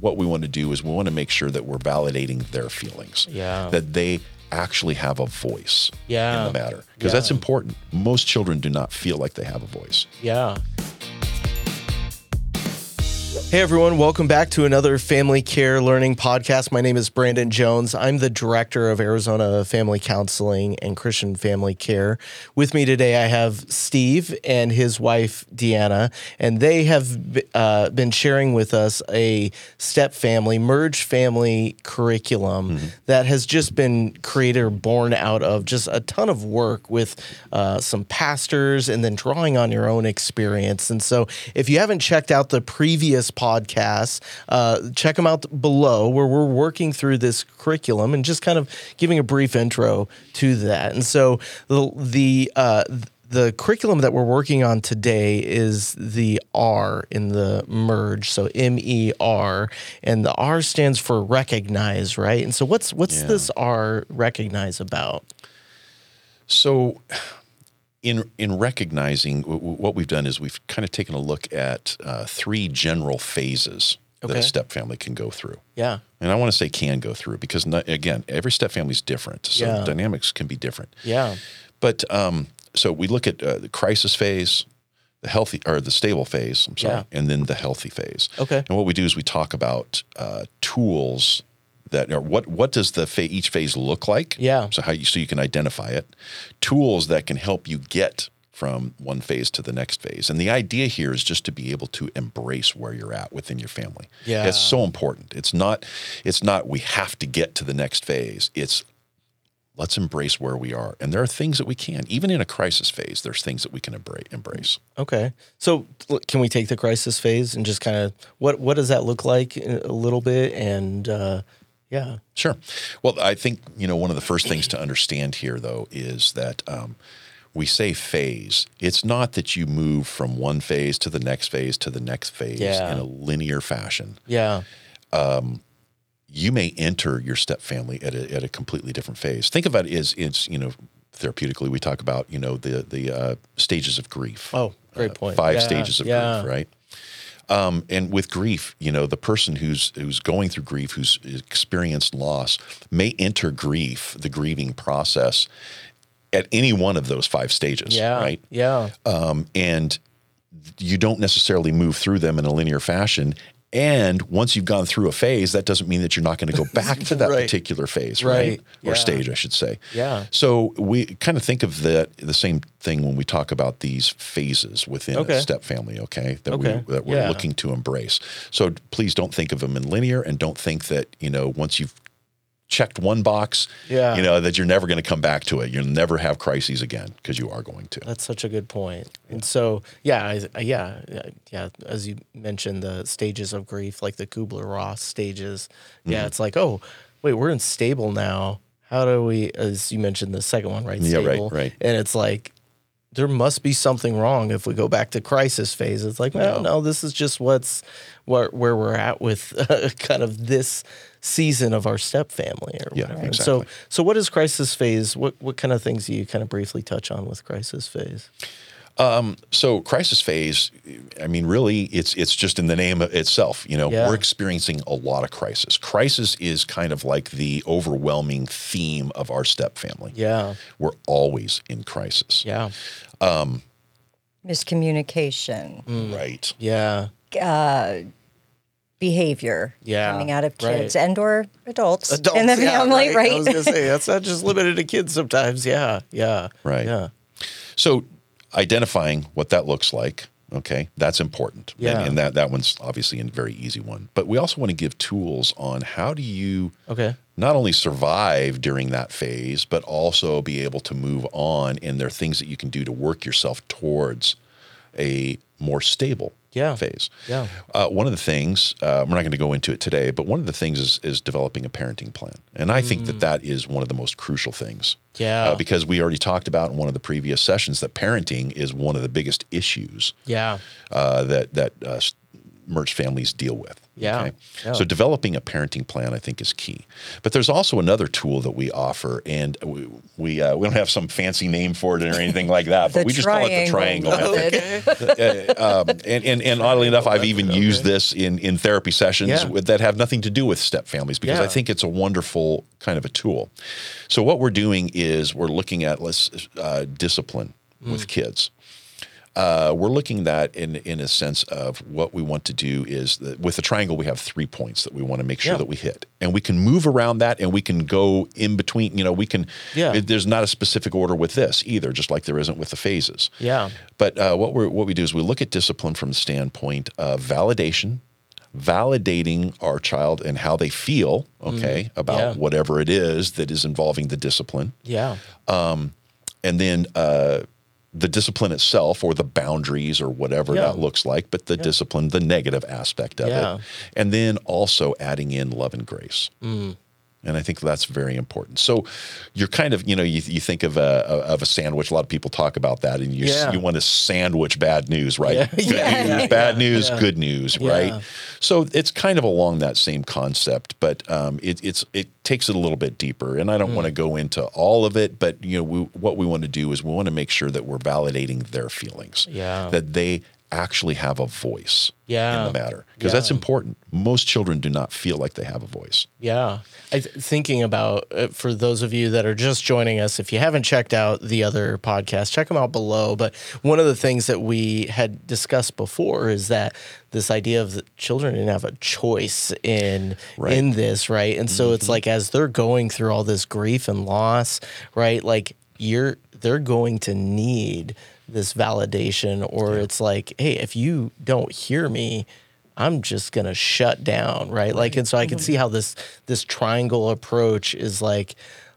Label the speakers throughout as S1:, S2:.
S1: what we want to do is we want to make sure that we're validating their feelings.
S2: Yeah.
S1: That they actually have a voice
S2: Yeah.
S1: in the matter. Because that's important. Most children do not feel like they have a voice.
S2: Yeah. Hey everyone, welcome back to another Family Care Learning Podcast. My name is Brandon Jones. I'm the director of Arizona Family Counseling and Christian Family Care. With me today, I have Steve and his wife Deanna, and they have uh, been sharing with us a step family, merge family curriculum that has just been created or born out of just a ton of work with uh, some pastors and then drawing on your own experience. And so, if you haven't checked out the previous podcasts, uh, check them out below where we're working through this curriculum and just kind of giving a brief intro to that. And so, the the uh, the curriculum that we're working on today is the R in the merge, so M E R, and the R stands for recognize, right? And so, what's what's
S1: Yeah.
S2: this R recognize about?
S1: So, in in recognizing w- w- what we've done is we've kind of taken a look at uh, three general phases that a step family can go through.
S2: Yeah,
S1: And I want to say can go through because not, again, every step family is different, so
S2: Yeah.
S1: dynamics can be different.
S2: yeah,
S1: But um, so we look at uh, the crisis phase, the healthy or the stable phase. I'm sorry,
S2: Yeah.
S1: and then the healthy phase.
S2: Okay.
S1: And what we do is we talk about uh, tools that are what what does the fa- each phase look like?
S2: Yeah.
S1: So how you so you can identify it, tools that can help you get from one phase to the next phase. And the idea here is just to be able to embrace where you're at within your family.
S2: Yeah.
S1: It's so important. It's not it's not we have to get to the next phase. It's let's embrace where we are. And there are things that we can. Even in a crisis phase, there's things that we can embrace.
S2: Okay. So can we take the crisis phase and just kind of what what does that look like a a little bit and uh yeah.
S1: Sure. Well, I think you know one of the first things to understand here, though, is that um, we say phase. It's not that you move from one phase to the next phase to the next phase
S2: Yeah.
S1: in a linear fashion.
S2: Yeah.
S1: You may enter your step family at a, at a completely different phase. Think about it as it's you know therapeutically we talk about you know the the uh, stages of grief.
S2: Oh, great
S1: Uh,
S2: point.
S1: Five
S2: Yeah,
S1: stages of
S2: yeah.
S1: grief, right? Um, and with grief, you know, the person who's who's going through grief, who's experienced loss, may enter grief, the grieving process, at any one of those five stages,
S2: Yeah.
S1: right?
S2: Yeah.
S1: Um, and you don't necessarily move through them in a linear fashion. And once you've gone through a phase, that doesn't mean that you're not going to go back to that
S2: Right.
S1: particular phase,
S2: Right.
S1: right? Or
S2: Yeah.
S1: stage, I should say.
S2: Yeah.
S1: So we kind of think of that the same thing when we talk about these phases within
S2: Okay.
S1: a step family, okay? That
S2: Okay.
S1: we that we're
S2: Yeah.
S1: looking to embrace. So please don't think of them in linear and don't think that, you know, once you've checked one box,
S2: Yeah.
S1: you know, that you're never going to come back to it. You'll never have crises again because you are going to.
S2: That's such a good point. And so, yeah, I, yeah, yeah, yeah. As you mentioned, the stages of grief, like the Kubler Ross stages.
S1: Mm-hmm.
S2: Yeah, it's like, oh, wait, we're in stable now. How do we? As you mentioned, the second one, right?
S1: Yeah, right,
S2: Stable.
S1: right.
S2: And it's like there must be something wrong if we go back to crisis phase. It's like, no, no, this is just what's where where we're at with uh, kind of this season of our step family or
S1: Yeah,
S2: whatever. And So, so what is crisis phase? What what kind of things do you kind of briefly touch on with crisis phase?
S1: So crisis phase, I mean, really, it's it's just in the name of itself. You know,
S2: Yeah.
S1: we're experiencing a lot of crisis. Crisis is kind of like the overwhelming theme of our step family.
S2: Yeah,
S1: We're always in crisis.
S2: yeah,
S3: miscommunication,
S2: Mm.
S1: Right.
S2: yeah,
S3: behavior
S2: Yeah,
S3: coming out of
S2: right.
S3: kids and or adults,
S2: Adults,
S3: in the
S2: yeah,
S3: family, right?
S2: I was gonna say that's not just limited to kids. Sometimes, yeah, yeah,
S1: Right.
S2: yeah,
S1: So identifying what that looks like, okay, that's important. And-
S2: Yeah.
S1: And, that, that one's obviously a very easy one. But we also want to give tools on how do you
S2: okay,
S1: not only survive during that phase, but also be able to move on. And there are things that you can do to work yourself towards a more stable
S2: Yeah.
S1: phase.
S2: Yeah.
S1: Uh, one of the things, uh, we're not going to go into it today, but one of the things is, is developing a parenting plan. And I think that that is one of the most crucial things.
S2: Mm. Yeah.
S1: Uh, because we already talked about in one of the previous sessions that parenting is one of the biggest issues
S2: yeah,
S1: uh, that, that uh, merged families deal with.
S2: Yeah. Yeah.
S1: So developing a parenting plan, I think, is key. But there's also another tool that we offer, and we we, uh, we don't have some fancy name for it or anything like that, but
S3: The
S1: we just call it the
S3: triangle
S1: triangle method. Uh, um, and, and, and oddly enough, I've even used this in, in therapy sessions
S2: Yeah.
S1: that have nothing to do with step families because
S2: Yeah.
S1: I think it's a wonderful kind of a tool. So what we're doing is we're looking at let's uh, discipline
S2: Mm.
S1: with kids. Uh, we're looking that in in a sense of what we want to do is that with the triangle we have three points that we want to make sure
S2: Yeah.
S1: that we hit, and we can move around that, and we can go in between. You know, we can.
S2: Yeah.
S1: it- there's not a specific order with this either, just like there isn't with the phases.
S2: Yeah.
S1: But uh, what we what we do is we look at discipline from the standpoint of validation, validating our child and how they feel, okay, about
S2: Mm-hmm. Yeah.
S1: whatever it is that is involving the discipline
S2: Yeah.
S1: Um, and then uh, the discipline itself or the boundaries or whatever
S2: Yeah.
S1: that looks like, but the discipline, the negative aspect of
S2: Yeah.
S1: it. And then also adding in love and grace.
S2: Mm.
S1: And I think that's very important. So you're kind of, you know, you, you think of a, of a sandwich. A lot of people talk about that, and you
S2: Yeah.
S1: you want to sandwich bad news, right?
S2: Yeah. Yeah.
S1: news,
S2: Yeah.
S1: bad news, good news, right? So it's kind of along that same concept, but um, it, it's it takes it a little bit deeper. And I don't
S2: Mm.
S1: want to go into all of it, but you know, we, what we want to do is we want to make sure that we're validating their feelings,
S2: Yeah.
S1: that they actually have a voice
S2: Yeah.
S1: in the matter, because that's important. Most children do not feel like they have a voice.
S2: Yeah. I th- thinking about uh, for those of you that are just joining us, if you haven't checked out the other podcast, check them out below. But one of the things that we had discussed before is that this idea of the children didn't have a choice in
S1: Right.
S2: in this, right? And so it's like as they're going through all this grief and loss, right? Like you're they're going to need this validation or it's like, hey, if you don't hear me, I'm just gonna shut down, right? Like, and so I can mm-hmm. see how this this triangle approach is like,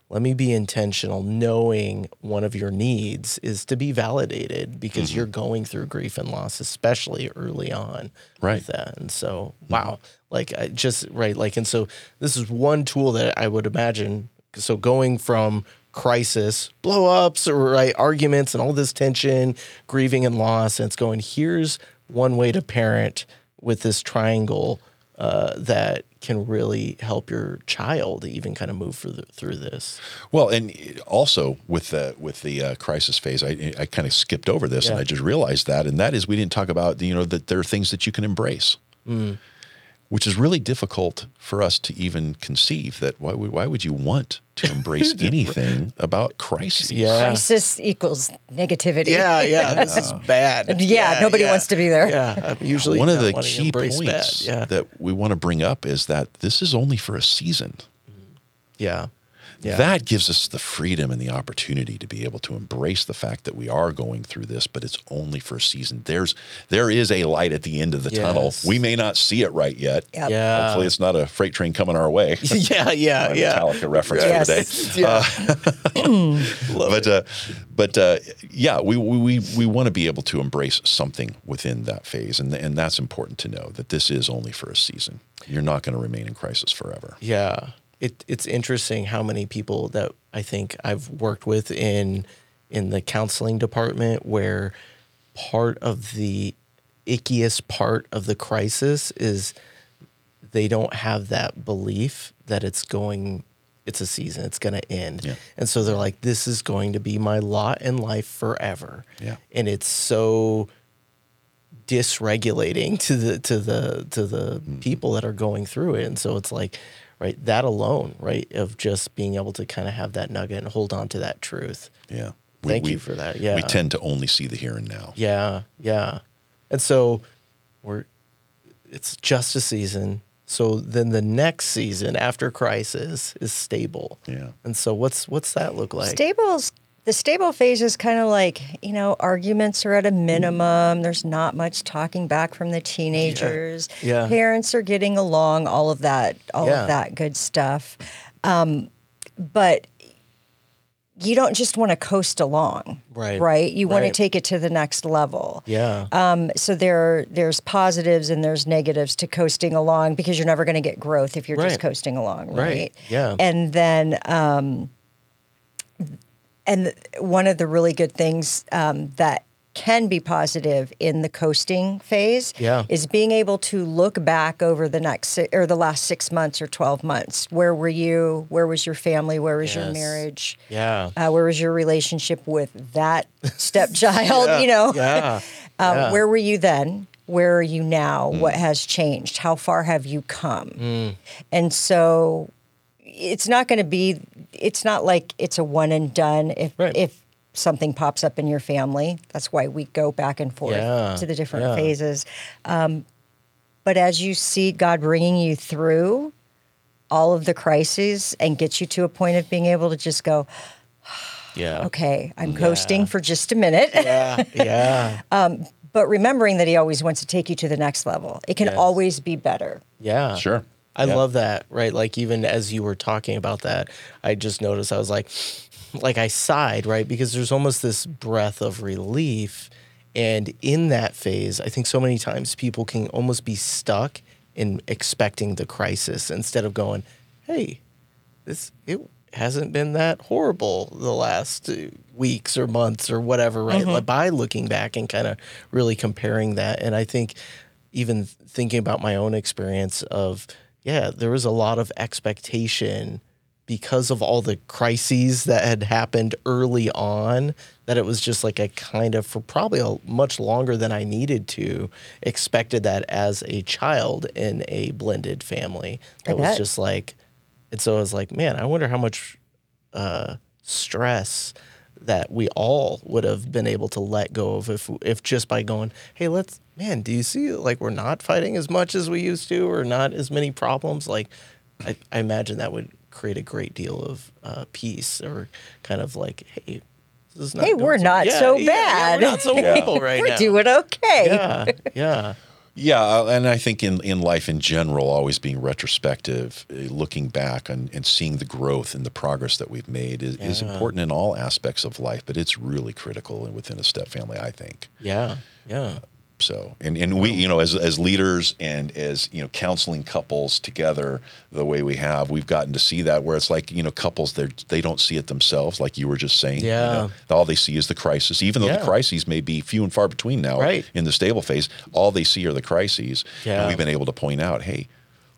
S2: let me be intentional, knowing one of your needs is to be validated because mm-hmm. you're going through grief and loss, especially early on,
S1: Right.
S2: With that, and so mm-hmm. wow, like I just right, like, and so this is one tool that I would imagine. So going from crisis, blow ups, or right arguments, and all this tension, grieving and loss, and it's going. Here's one way to parent with this triangle uh, that can really help your child even kind of move through, the, through this.
S1: Well, and also with the with the uh, crisis phase, I, I kind of skipped over this, and I just realized that, and that is we didn't talk about you know that there are things that you can embrace,
S2: Mm.
S1: Which is really difficult for us to even conceive. That why would, why would you want to embrace anything about crisis?
S2: Yeah.
S3: Crisis equals negativity.
S2: Yeah, yeah, this is bad.
S3: Yeah, nobody wants to be there.
S2: Yeah, I'm usually
S1: One of the key points
S2: bad. Yeah,
S1: that we want to bring up is that this is only for a season.
S2: yeah, yeah.
S1: That gives us the freedom and the opportunity to be able to embrace the fact that we are going through this, but it's only for a season. There's there is a light at the end of the tunnel. We may not see it right yet.
S3: Yep.
S2: yeah,
S1: Hopefully, it's not a freight train coming our way.
S2: yeah, yeah,
S1: My
S2: yeah.
S1: Metallica reference
S3: Yes.
S1: for the day.
S2: yeah.
S1: but uh, but uh, yeah, we we we, we want to be able to embrace something within that phase, and and that's important to know that this is only for a season. You're not going to remain in crisis forever.
S2: Yeah. It, it's interesting how many people that I think I've worked with in in the counseling department where part of the ickiest part of the crisis is they don't have that belief that it's going it's a season it's going to end
S1: Yeah.
S2: and so they're like this is going to be my lot in life forever
S1: Yeah.
S2: and it's so dysregulating to the to the to the
S1: Mm-hmm.
S2: people that are going through it and so it's like right that alone right of just being able to kind of have that nugget and hold on to that truth
S1: Yeah.
S2: Thank you for that. Yeah.
S1: We tend to only see the here and now.
S2: yeah yeah and so we're it's just a season so then the next season after crisis is stable
S1: Yeah.
S2: and so what's what's that look like
S3: Stables. The stable phase is kind of like you know arguments are at a minimum. There's not much talking back from the teenagers.
S2: Yeah.
S3: Parents are getting along. All of that. All
S2: Yeah.
S3: of that good stuff. Um, but you don't just want to coast along,
S2: Right.
S3: Right. You want to take it to the next level.
S2: yeah
S3: Um, so there, there's positives and there's negatives to coasting along because you're never going to get growth if you're
S2: Right.
S3: just coasting along,
S2: Right.
S3: right?
S2: Yeah.
S3: And then, um, and one of the really good things um, that can be positive in the coasting phase
S2: Yeah.
S3: is being able to look back over the next or the last six months or 12 months. Where were you? Where was your family? Where was your marriage?
S2: Yeah.
S3: Uh, where was your relationship with that stepchild?
S2: Yeah.
S3: You know,
S2: Yeah.
S3: um,
S2: Yeah.
S3: where were you then? Where are you now? What has changed? How far have you come? And so it's not going to be, it's not like it's a one and done if,
S2: Right.
S3: if something pops up in your family. That's why we go back and forth
S2: Yeah.
S3: to the different
S2: Yeah.
S3: phases. Um, but as you see God bringing you through all of the crises and get you to a point of being able to just go,
S2: Yeah.
S3: okay, I'm coasting for just a minute.
S2: Yeah. Yeah.
S3: but remembering that he always wants to take you to the next level. It can
S2: Yes.
S3: always be better.
S2: Yeah.
S1: Sure.
S2: I
S1: Yeah.
S2: love that, right? Like even as you were talking about that, I just noticed I was like like I sighed, right? Because there's almost this breath of relief and in that phase, I think so many times people can almost be stuck in expecting the crisis instead of going, "Hey, this it hasn't been that horrible the last uh, weeks or months or whatever, right? Like by looking back and kind of really comparing that, and I think even thinking about my own experience of yeah, there was a lot of expectation because of all the crises that had happened early on that it was just like I kind of for probably a much longer than I needed to expected that as a child in a blended family. That was just like and so I was like, man, I wonder how much uh, stress that we all would have been able to let go of if if just by going, hey, let's man, do you see like we're not fighting as much as we used to, or not as many problems? Like, I, I imagine that would create a great deal of uh, peace, or kind of like, hey, this is not
S3: Hey, we're not
S2: yeah,
S3: so
S2: yeah, yeah,
S3: bad.
S2: we're not so evil right
S3: We're
S2: now.
S3: doing okay.
S2: yeah, yeah,
S1: Yeah, uh, and I think in, in life in general, always being retrospective, uh, looking back and, and seeing the growth and the progress that we've made is, is important in all aspects of life, but it's really critical within a step family, I think.
S2: yeah, yeah.
S1: So, and, and we, you know, as, as leaders and as, you know, counseling couples together the way we have, we've gotten to see that where it's like, you know, couples, they they don't see it themselves, like you were just saying. you
S2: Yeah.
S1: know. all they see is the crisis, even though
S2: Yeah.
S1: the crises may be few and far between now
S2: Right.
S1: in the stable phase, all they see are the crises.
S2: Yeah.
S1: And we've been able to point out, hey,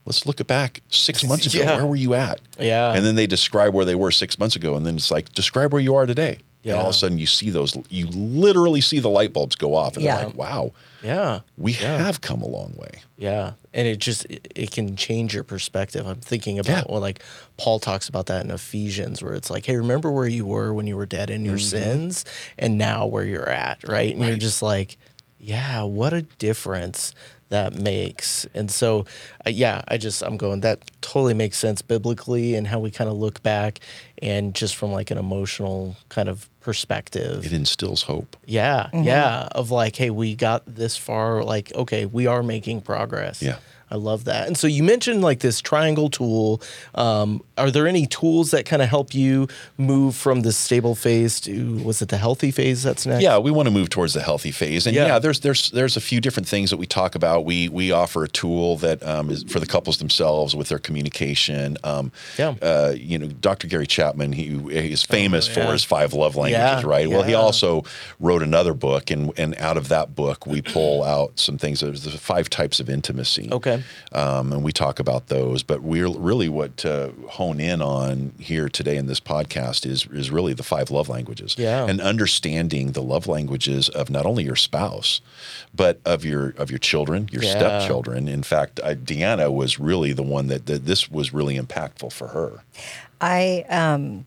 S1: let's look back six months ago.
S2: Yeah.
S1: Where were you at?
S2: Yeah.
S1: And then they describe where they were six months ago. And then it's like, describe where you are today. And all of a sudden you see those, you literally see the light bulbs go off. And
S3: Yeah.
S1: they're like, wow,
S2: Yeah.
S1: we
S2: Yeah.
S1: have come a long way.
S2: Yeah, and it just it, it can change your perspective. I'm thinking about
S1: Yeah.
S2: well, like Paul talks about that in Ephesians, where it's like, hey, remember where you were when you were dead in your
S1: Mm-hmm.
S2: sins, and now where you're at, right? And you're just like, yeah, what a difference that makes. And so, uh, yeah, I just I'm going that totally makes sense biblically and how we kind of look back, and just from like an emotional kind of perspective.
S1: It instills hope.
S2: Yeah,
S3: Mm-hmm.
S2: yeah. Of like, hey, we got this far. Like, okay, we are making progress.
S1: Yeah.
S2: I love that. And so you mentioned like this triangle tool. Um, are there any tools that kind of help you move from the stable phase to was it the healthy phase that's next?
S1: Yeah, we want to move towards the healthy phase, and
S2: Yeah.
S1: yeah, there's there's there's a few different things that we talk about. We we offer a tool that um, is for the couples themselves with their communication. Um,
S2: Yeah.
S1: uh, you know, Dr. Gary Chapman, he is famous
S2: yeah.
S1: for his five love languages,
S2: Yeah,
S1: right? Well, he also wrote another book, and and out of that book, we pull out some things. There's the five types of intimacy.
S2: Okay.
S1: Um, and we talk about those. But we're really what to hone in on here today in this podcast is is really the five love languages,
S2: Yeah.
S1: and understanding the love languages of not only your spouse, but of your of your children, your
S2: Yeah.
S1: stepchildren. In fact, uh, Deanna was really the one that, that this was really impactful for her.
S3: I um,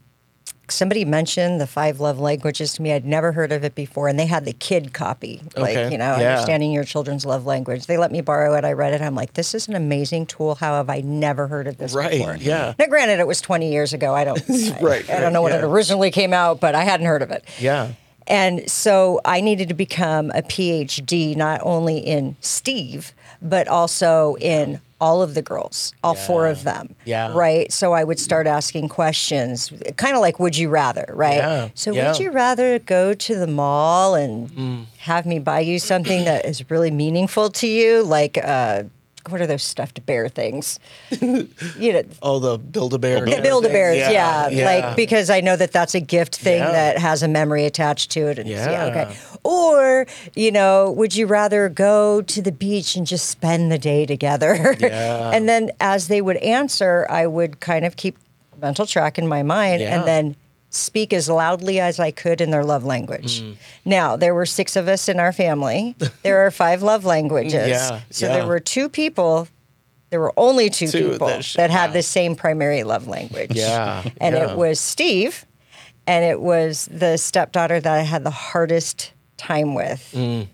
S3: somebody mentioned the five love languages to me. I'd never heard of it before, and they had the kid copy, like
S2: Okay.
S3: you know,
S2: Yeah.
S3: understanding your children's love language. They let me borrow it. I read it. I'm like, this is an amazing tool. How have I never heard of this
S2: Right.
S3: before?
S2: Yeah.
S3: Now, granted, it was 20 years ago. I don't,
S2: Right,
S3: I, I don't know when
S2: yeah.
S3: it originally came out, but I hadn't heard of it.
S2: Yeah.
S3: And so I needed to become a PhD not only in Steve, but also in all of the girls, all four of them.
S2: Yeah.
S3: Right. So I would start asking questions, kind of like, would you rather? Right.
S2: Yeah.
S3: So
S2: Yeah. Mm.
S3: would you rather go to the mall and have me buy you something that is really meaningful to you, like a what are those stuffed bear things? you know,
S2: Oh, the Build a Bear.
S3: the Build a Bears, yeah, Like because I know that that's a gift thing
S2: Yeah.
S3: that has a memory attached to it. And yeah.
S2: Yeah.
S3: okay. Or you know, would you rather go to the beach and just spend the day together?
S2: Yeah.
S3: and then as they would answer, I would kind of keep mental track in my mind,
S2: Yeah.
S3: and then speak as loudly as I could in their love language.
S2: Mm.
S3: Now, there were six of us in our family. there are five love languages.
S2: Yeah,
S3: so
S2: yeah.
S3: there were two people. There were only two,
S2: Two
S3: people
S2: that
S3: that, had
S2: wow.
S3: the same primary love language.
S2: Yeah,
S3: And
S2: yeah.
S3: it was Steve, and it was the stepdaughter that I had the hardest time with.
S2: Mm.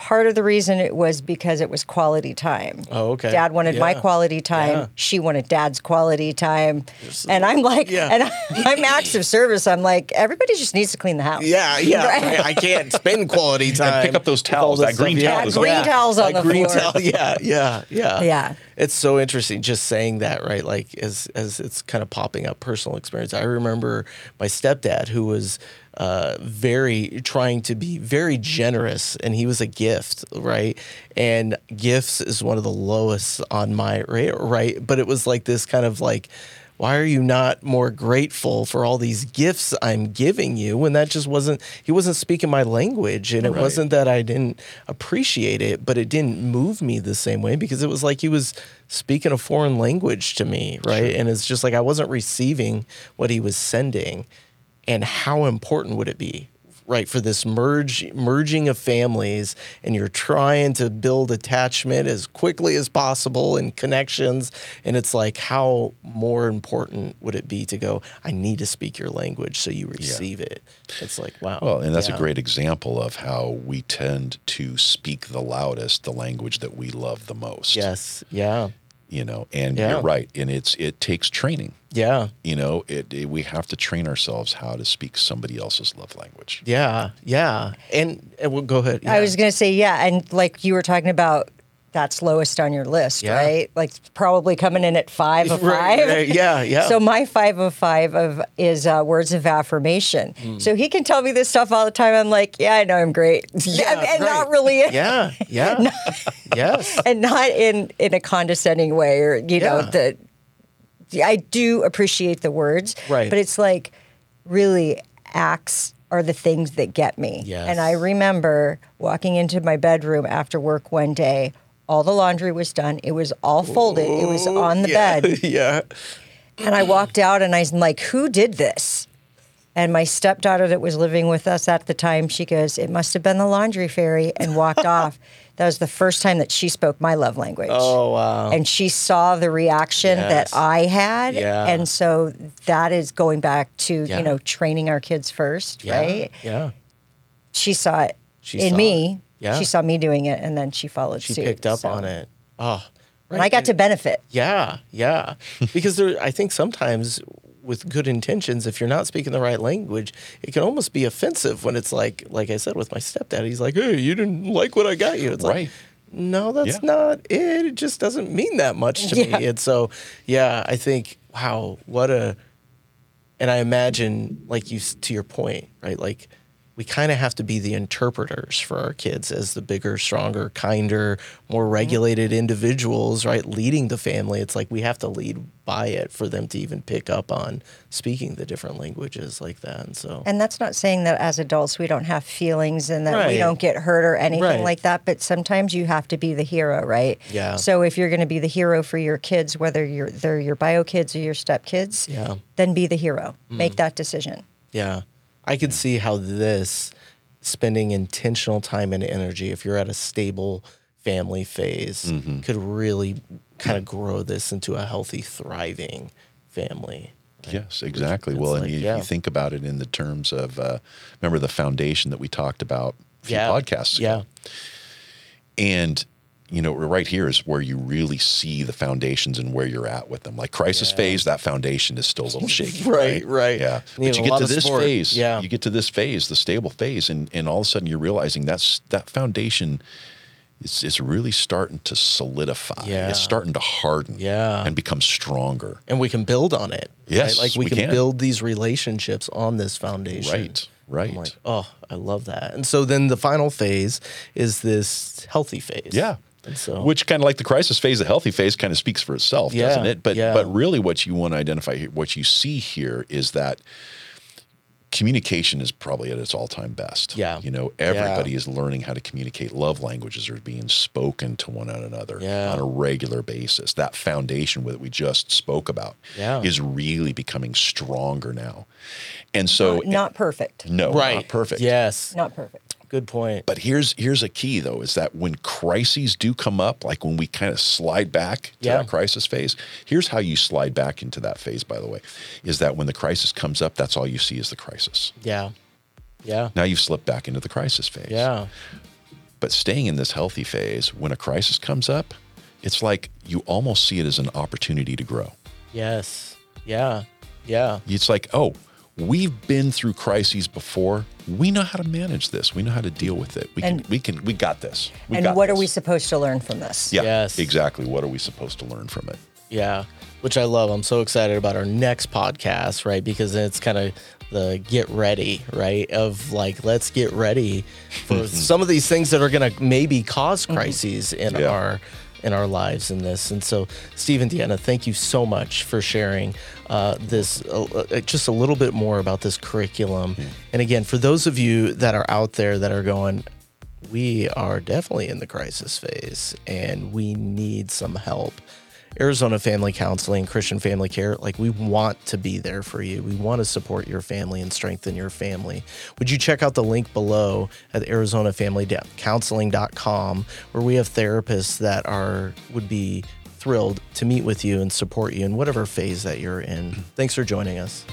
S3: Part of the reason it was because it was quality time.
S2: Oh, okay.
S3: Dad wanted my quality time.
S2: Yeah.
S3: She wanted dad's quality time. And I'm like,
S2: Yeah.
S3: and I'm acts of service. I'm like, everybody just needs to clean the house.
S2: Yeah, yeah.
S3: Right?
S2: I, I can't spend quality time.
S1: pick up those
S2: with all
S1: towels, that green
S2: stuff.
S1: towel
S3: Yeah, green towels on
S2: That
S3: the
S2: green
S3: floor.
S2: towel. Yeah, yeah, yeah.
S3: Yeah.
S2: It's so interesting just saying that, right? Like as as it's kind of popping up personal experience. I remember my stepdad who was uh, very trying to be very generous, and he was a gift, right? And gifts is one of the lowest on my right, right? But it was like this kind of like. Why are you not more grateful for all these gifts I'm giving you when that just wasn't he wasn't speaking my language and it
S1: Right.
S2: wasn't that I didn't appreciate it, but it didn't move me the same way because it was like he was speaking a foreign language to me, right? And it's just like I wasn't receiving what he was sending. And how important would it be, right, for this merge merging of families and you're trying to build attachment as quickly as possible and connections and it's like how more important would it be to go I need to speak your language so you receive it. It's like wow.
S1: Well, and that's
S2: Yeah.
S1: a great example of how we tend to speak the loudest, the language that we love the most.
S2: Yes. Yeah.
S1: You know, and
S2: Yeah.
S1: you're right. And it's it takes training.
S2: Yeah.
S1: You know, it, it we have to train ourselves how to speak somebody else's love language.
S2: Yeah, yeah, and, and we'll go ahead.
S3: I was going to say, yeah. And like you were talking about, that's lowest on your list,
S2: Yeah.
S3: right? Like probably coming in at five of
S2: Right,
S3: five.
S2: right, yeah, yeah.
S3: So my five of five of is uh, words of affirmation.
S2: Hmm.
S3: So he can tell me this stuff all the time. I'm like, yeah, I know I'm great,
S2: Yeah,
S3: and, and not really,
S2: Yeah, yeah, yes,
S3: and not in in a condescending way or you know
S2: Yeah.
S3: the. I do appreciate the words,
S2: Right.
S3: But it's like really acts are the things that get me.
S2: Yes.
S3: And I remember walking into my bedroom after work one day. All the laundry was done. It was all folded. It was on the
S2: yeah,
S3: bed.
S2: yeah.
S3: And I walked out and I was like, who did this? And my stepdaughter that was living with us at the time, she goes, it must have been the laundry fairy and walked off. That was the first time that she spoke my love language.
S2: Oh wow.
S3: And she saw the reaction
S2: Yes.
S3: that I had.
S2: Yeah.
S3: And so that is going back to,
S2: Yeah.
S3: you know, training our kids first,
S2: yeah,
S3: right?
S2: Yeah,
S3: She saw it
S2: She
S3: in
S2: saw
S3: me.
S2: it. Yeah.
S3: She saw me doing it and then she followed
S2: she
S3: suit.
S2: picked up
S3: So-
S2: on it. Oh,
S3: And I got to benefit.
S2: Yeah, yeah. because there, I think sometimes with good intentions, if you're not speaking the right language, it can almost be offensive when it's like, like I said with my stepdad, he's like, "Hey, you didn't like what I got you." It's
S1: Right.
S2: like, no, that's
S1: Yeah.
S2: not it. It just doesn't mean that much to
S3: Yeah.
S2: me. And so, yeah, I think, wow, what a, and I imagine, like you to your point, right? Like we kind of have to be the interpreters for our kids as the bigger, stronger, kinder, more
S3: Mm-hmm.
S2: regulated individuals, right? Leading the family. It's like we have to lead by it for them to even pick up on speaking the different languages like that. And so,
S3: And that's not saying that as adults we don't have feelings and that
S2: Right.
S3: we don't get hurt or anything
S2: Right.
S3: like that. But sometimes you have to be the hero, right?
S2: Yeah.
S3: So if you're going to be the hero for your kids, whether you're they're your bio kids or your step kids,
S2: Yeah. Mm.
S3: then be the hero. Make that decision.
S2: Yeah. I could see how this spending intentional time and energy, if you're at a stable family phase,
S1: Mm-hmm.
S2: could really kind of grow this into a healthy, thriving family.
S1: Yes, exactly.
S2: It's
S1: well,
S2: like,
S1: and you,
S2: yeah.
S1: you think about it in the terms of uh, remember the foundation that we talked about a few
S2: Yeah.
S1: podcasts ago.
S2: Yeah.
S1: And you know, right here is where you really see the foundations and where you're at with them. Like crisis
S2: Yeah.
S1: phase, that foundation is still a little shaky.
S2: Right, right.
S1: Yeah.
S2: Need
S1: But you get to this
S2: support.
S1: phase.
S2: Yeah.
S1: You get to this phase, the stable phase, and, and all of a sudden you're realizing that's that foundation is, is really starting to solidify.
S2: Yeah.
S1: It's starting to harden
S2: Yeah.
S1: and become stronger.
S2: And we can build on it.
S1: Yes,
S2: right? Like we,
S1: we
S2: can,
S1: can.
S2: build these relationships on this foundation.
S1: Right. Right.
S2: I'm like, oh, I love that. And so then the final phase is this healthy phase.
S1: Yeah.
S2: And so,
S1: Which kind of like the crisis phase, the healthy phase kind of speaks for itself,
S2: Yeah,
S1: doesn't it? But
S2: yeah.
S1: but really what you want to identify here, what you see here is that communication is probably at its all-time best.
S2: Yeah.
S1: You know, everybody is learning how to communicate. Love languages are being spoken to one another
S2: Yeah.
S1: on a regular basis. That foundation that we just spoke about
S2: Yeah.
S1: is really becoming stronger now. And so
S3: Not perfect.
S1: no,
S2: right.
S1: not perfect.
S2: Yes.
S3: Not perfect.
S2: Good point.
S1: But here's here's a key though is that when crises do come up, like when we kind of slide back to
S2: Yeah.
S1: that crisis phase, here's how you slide back into that phase, by the way, is that when the crisis comes up, that's all you see is the crisis.
S2: yeah. Yeah.
S1: Now you've slipped back into the crisis phase.
S2: Yeah.
S1: But staying in this healthy phase, when a crisis comes up, it's like you almost see it as an opportunity to grow.
S2: Yes. Yeah. Yeah.
S1: It's like, oh, we've been through crises before. We know how to manage this. We know how to deal with it. We
S3: And-
S1: can we can we got this. We
S3: and
S1: got
S3: what are we supposed to learn from this?
S1: Yeah,
S2: Yes.
S1: exactly. What are we supposed to learn from it?
S2: Yeah, which I love. I'm so excited about our next podcast, right? Because it's kind of the get ready, right? Of like, let's get ready for some of these things that are going to maybe cause mm-hmm. crises in
S1: Yeah.
S2: our in our lives in this. And so, Steve and Deanna, thank you so much for sharing uh, this uh, uh, just a little bit more about this curriculum. And again, for those of you that are out there that are going, we are definitely in the crisis phase and we need some help. Arizona Family Counseling, Christian Family Care, like we want to be there for you. We want to support your family and strengthen your family. Would you check out the link below at arizonafamilycounseling.com where we have therapists that are would be thrilled to meet with you and support you in whatever phase that you're in. Thanks for joining us.